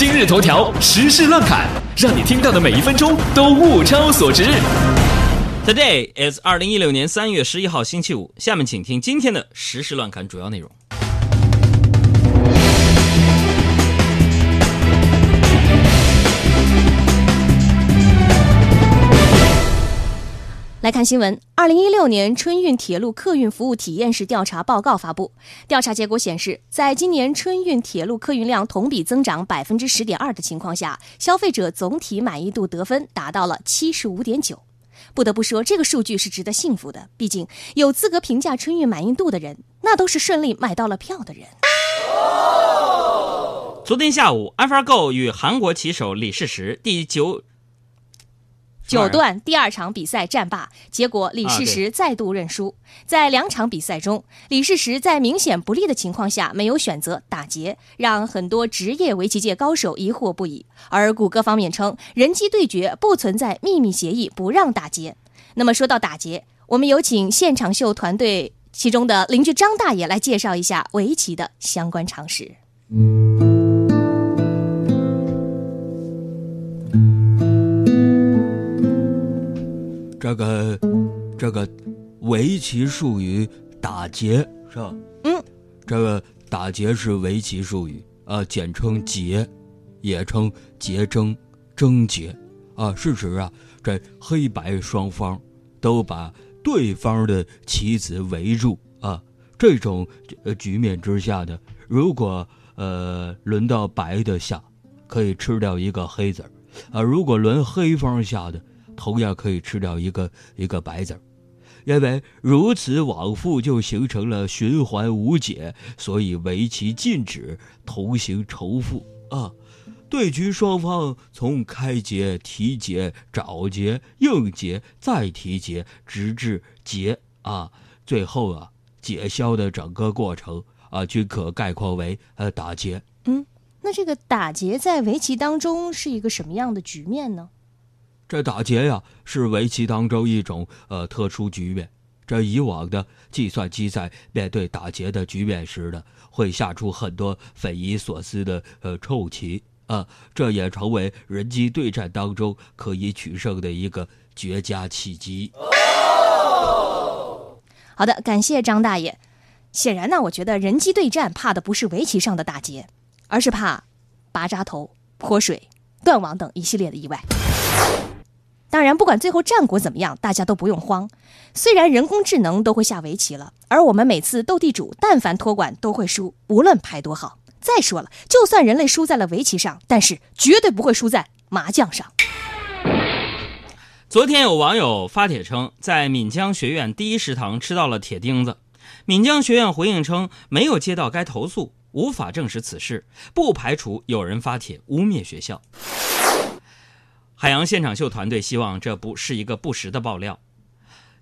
今日头条时事乱侃，让你听到的每一分钟都物超所值。Today is 二零一六年三月十一号星期五。下面请听今天的时事乱侃主要内容。来看新闻，二零一六年春运铁路客运服务体验式调查报告发布。调查结果显示，在今年春运铁路客运量同比增长百分之十点二的情况下，消费者总体满意度得分达到了七十五点九。不得不说，这个数据是值得幸福的。毕竟，有资格评价春运满意度的人，那都是顺利买到了票的人。昨天下午，AlphaGo 与韩国棋手李世石第九九段第二场比赛战罢，结果李世石再度认输。在两场比赛中，李世石在明显不利的情况下没有选择打劫，让很多职业围棋界高手疑惑不已。而谷歌方面称，人机对决不存在秘密协议，不让打劫。那么说到打劫，我们有请现场秀团队其中的邻居张大爷来介绍一下围棋的相关常识。这个这个围棋术语打劫是吧？嗯，这个打劫是围棋术语啊，简称劫，也称劫争、争劫啊，事实啊这黑白双方都把对方的棋子围住啊，这种呃局面之下呢，如果呃轮到白的下，可以吃掉一个黑子儿啊，如果轮黑方下的。同样可以吃掉一个一个白子儿，因为如此往复就形成了循环无解，所以围棋禁止同行重复啊。对局双方从开劫、提劫、找劫、应劫，再提劫，直至劫啊，最后啊解消的整个过程啊，均可概括为呃打劫。嗯，那这个打劫在围棋当中是一个什么样的局面呢？这打劫呀，是围棋当中一种呃特殊局面。这以往的计算机在面对打劫的局面时呢，会下出很多匪夷所思的呃臭棋啊，这也成为人机对战当中可以取胜的一个绝佳契机。好的，感谢张大爷。显然呢，我觉得人机对战怕的不是围棋上的打劫，而是怕拔扎头、泼水、断网等一系列的意外。当然，不管最后战果怎么样，大家都不用慌。虽然人工智能都会下围棋了，而我们每次斗地主，但凡托管都会输，无论牌多好。再说了，就算人类输在了围棋上，但是绝对不会输在麻将上。昨天有网友发帖称，在闽江学院第一食堂吃到了铁钉子。闽江学院回应称，没有接到该投诉，无法证实此事，不排除有人发帖污蔑学校。海洋现场秀团队希望这不是一个不实的爆料。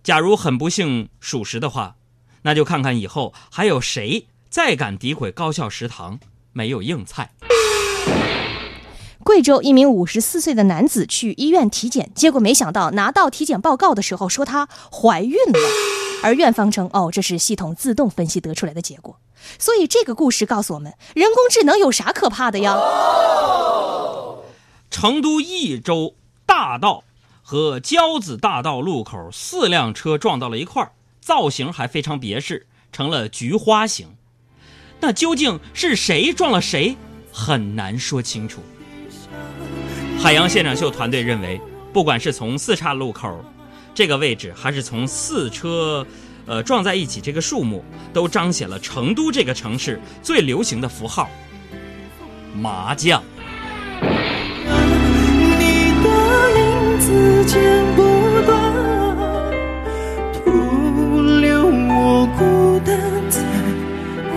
假如很不幸属实的话，那就看看以后还有谁再敢诋毁高校食堂没有硬菜。贵州一名五十四岁的男子去医院体检，结果没想到拿到体检报告的时候说他怀孕了，而院方称哦这是系统自动分析得出来的结果。所以这个故事告诉我们，人工智能有啥可怕的呀？成都益州大道和交子大道路口四辆车撞到了一块儿，造型还非常别致，成了菊花形。那究竟是谁撞了谁，很难说清楚。海洋现场秀团队认为，不管是从四岔路口这个位置，还是从四车，呃撞在一起这个数目，都彰显了成都这个城市最流行的符号——麻将。影子剪不断，徒留我孤单在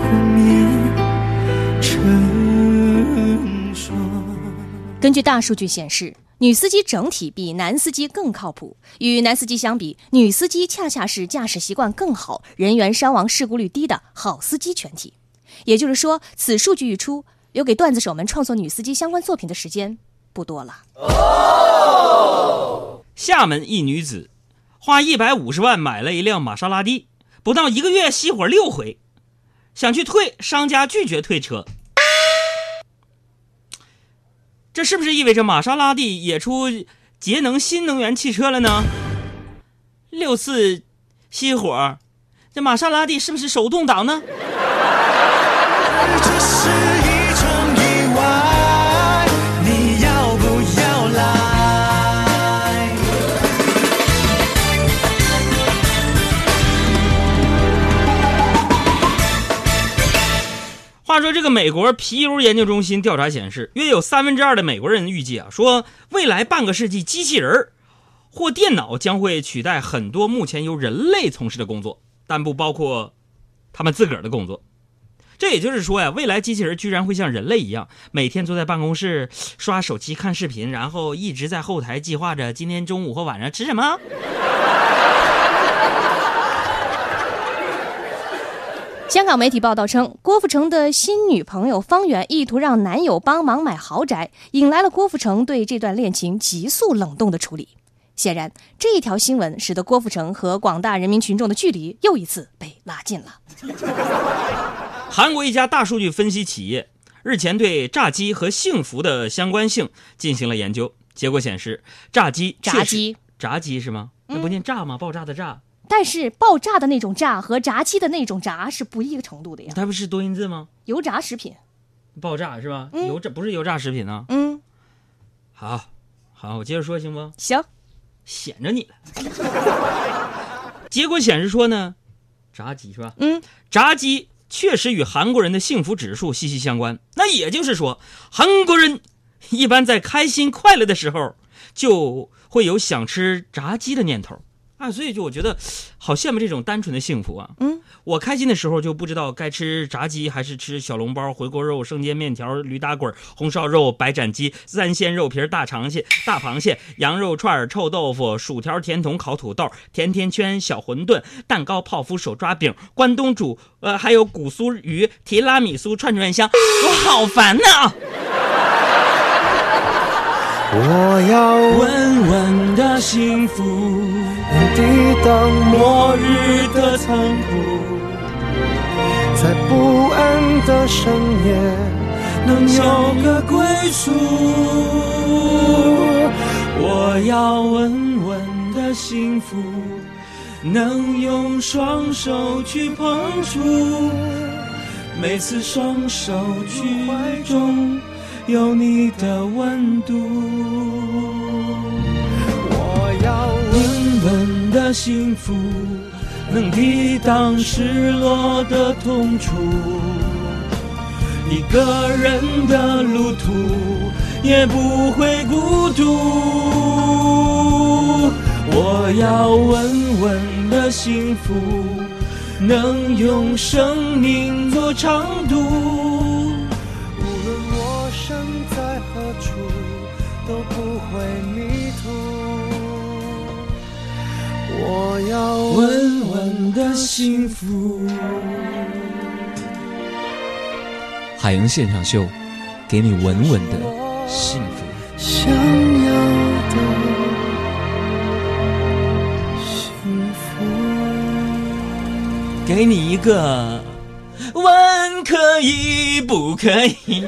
湖面成双。根据大数据显示，女司机整体比男司机更靠谱。与男司机相比，女司机恰恰是驾驶习惯更好、人员伤亡事故率低的好司机群体。也就是说，此数据一出，留给段子手们创作女司机相关作品的时间不多了。厦门一女子花一百五十万买了一辆玛莎拉蒂，不到一个月熄火六回，想去退，商家拒绝退车。这是不是意味着玛莎拉蒂也出节能新能源汽车了呢？六次熄火，这玛莎拉蒂是不是手动挡呢？这个美国皮尤研究中心调查显示，约有三分之二的美国人预计啊，说未来半个世纪，机器人或电脑将会取代很多目前由人类从事的工作，但不包括他们自个儿的工作。这也就是说呀，未来机器人居然会像人类一样，每天坐在办公室刷手机看视频，然后一直在后台计划着今天中午或晚上吃什么。香港媒体报道称，郭富城的新女朋友方圆意图让男友帮忙买豪宅，引来了郭富城对这段恋情急速冷冻的处理。显然，这一条新闻使得郭富城和广大人民群众的距离又一次被拉近了。韩国一家大数据分析企业日前对炸鸡和幸福的相关性进行了研究，结果显示，炸鸡炸鸡炸鸡是吗？那不念炸吗？爆炸的炸，但是爆炸的那种炸和炸鸡的那种炸是不一个程度的呀。它不是多音字吗？油炸食品，爆炸是吧？嗯油炸不是油炸食品呢。嗯，好，好，我接着说行不？行，显着你了。结果显示说呢，炸鸡是吧？嗯，炸鸡确实与韩国人的幸福指数息息相关。那也就是说，韩国人一般在开心快乐的时候，就会有想吃炸鸡的念头啊。所以就我觉得，好羡慕这种单纯的幸福啊。嗯，我开心的时候就不知道该吃炸鸡还是吃小笼包、回锅肉、生煎面条、驴打滚、红烧肉、白斩鸡、三鲜肉皮、大螃蟹、大螃蟹、羊肉串、臭豆腐、薯条、甜筒、烤土豆、甜甜圈、小馄饨、蛋糕、泡芙、手抓饼、关东煮，呃，还有古酥鱼、提拉米苏、串串香，我好烦呐！我要稳稳的幸福，能抵挡末日的残酷，在不安的深夜，能有个归宿。我要稳稳的幸福，能用双手去碰触，每次双手去怀中有你的温度。幸福，能抵挡失落的痛楚。一个人的路途也不会孤独。我要稳稳的幸福，能用生命做长度。无论我身在何处，都不会迷途。我要稳稳的幸福。海洋现场秀，给你稳稳的幸福。想要的幸福。给你一个吻，可以不可以？